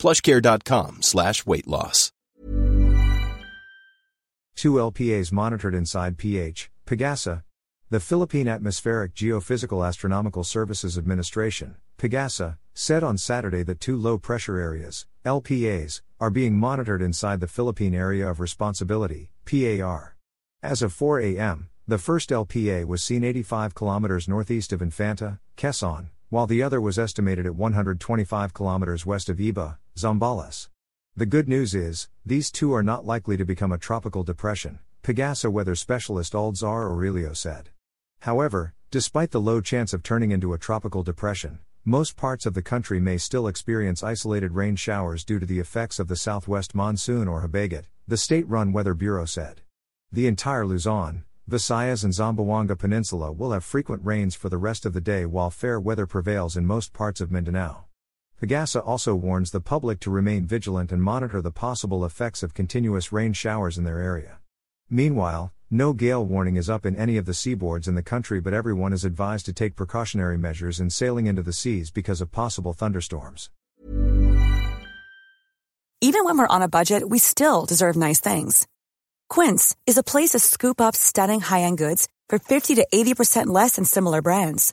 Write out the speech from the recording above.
plushcare.com slash weight loss. Two LPAs monitored inside PH, Pagasa. The Philippine Atmospheric Geophysical Astronomical Services Administration, PAGASA, said on Saturday that two low pressure areas, LPAs, are being monitored inside the Philippine Area of Responsibility, PAR. As of 4 a.m., the first LPA was seen 85 kilometers northeast of Infanta, Quezon, while the other was estimated at 125 kilometers west of Iba, Zambales. The good news is, these two are not likely to become a tropical depression, Pagasa weather specialist Aldczar Aurelio said. However, despite the low chance of turning into a tropical depression, most parts of the country may still experience isolated rain showers due to the effects of the southwest monsoon or Habagat, the state run Weather Bureau said. The entire Luzon, Visayas and Zamboanga Peninsula will have frequent rains for the rest of the day while fair weather prevails in most parts of Mindanao. Pagasa also warns the public to remain vigilant and monitor the possible effects of continuous rain showers in their area. Meanwhile, no gale warning is up in any of the seaboards in the country, but everyone is advised to take precautionary measures in sailing into the seas because of possible thunderstorms. Even when we're on a budget, we still deserve nice things. Quince is a place to scoop up stunning high end goods for 50 to 80% less than similar brands.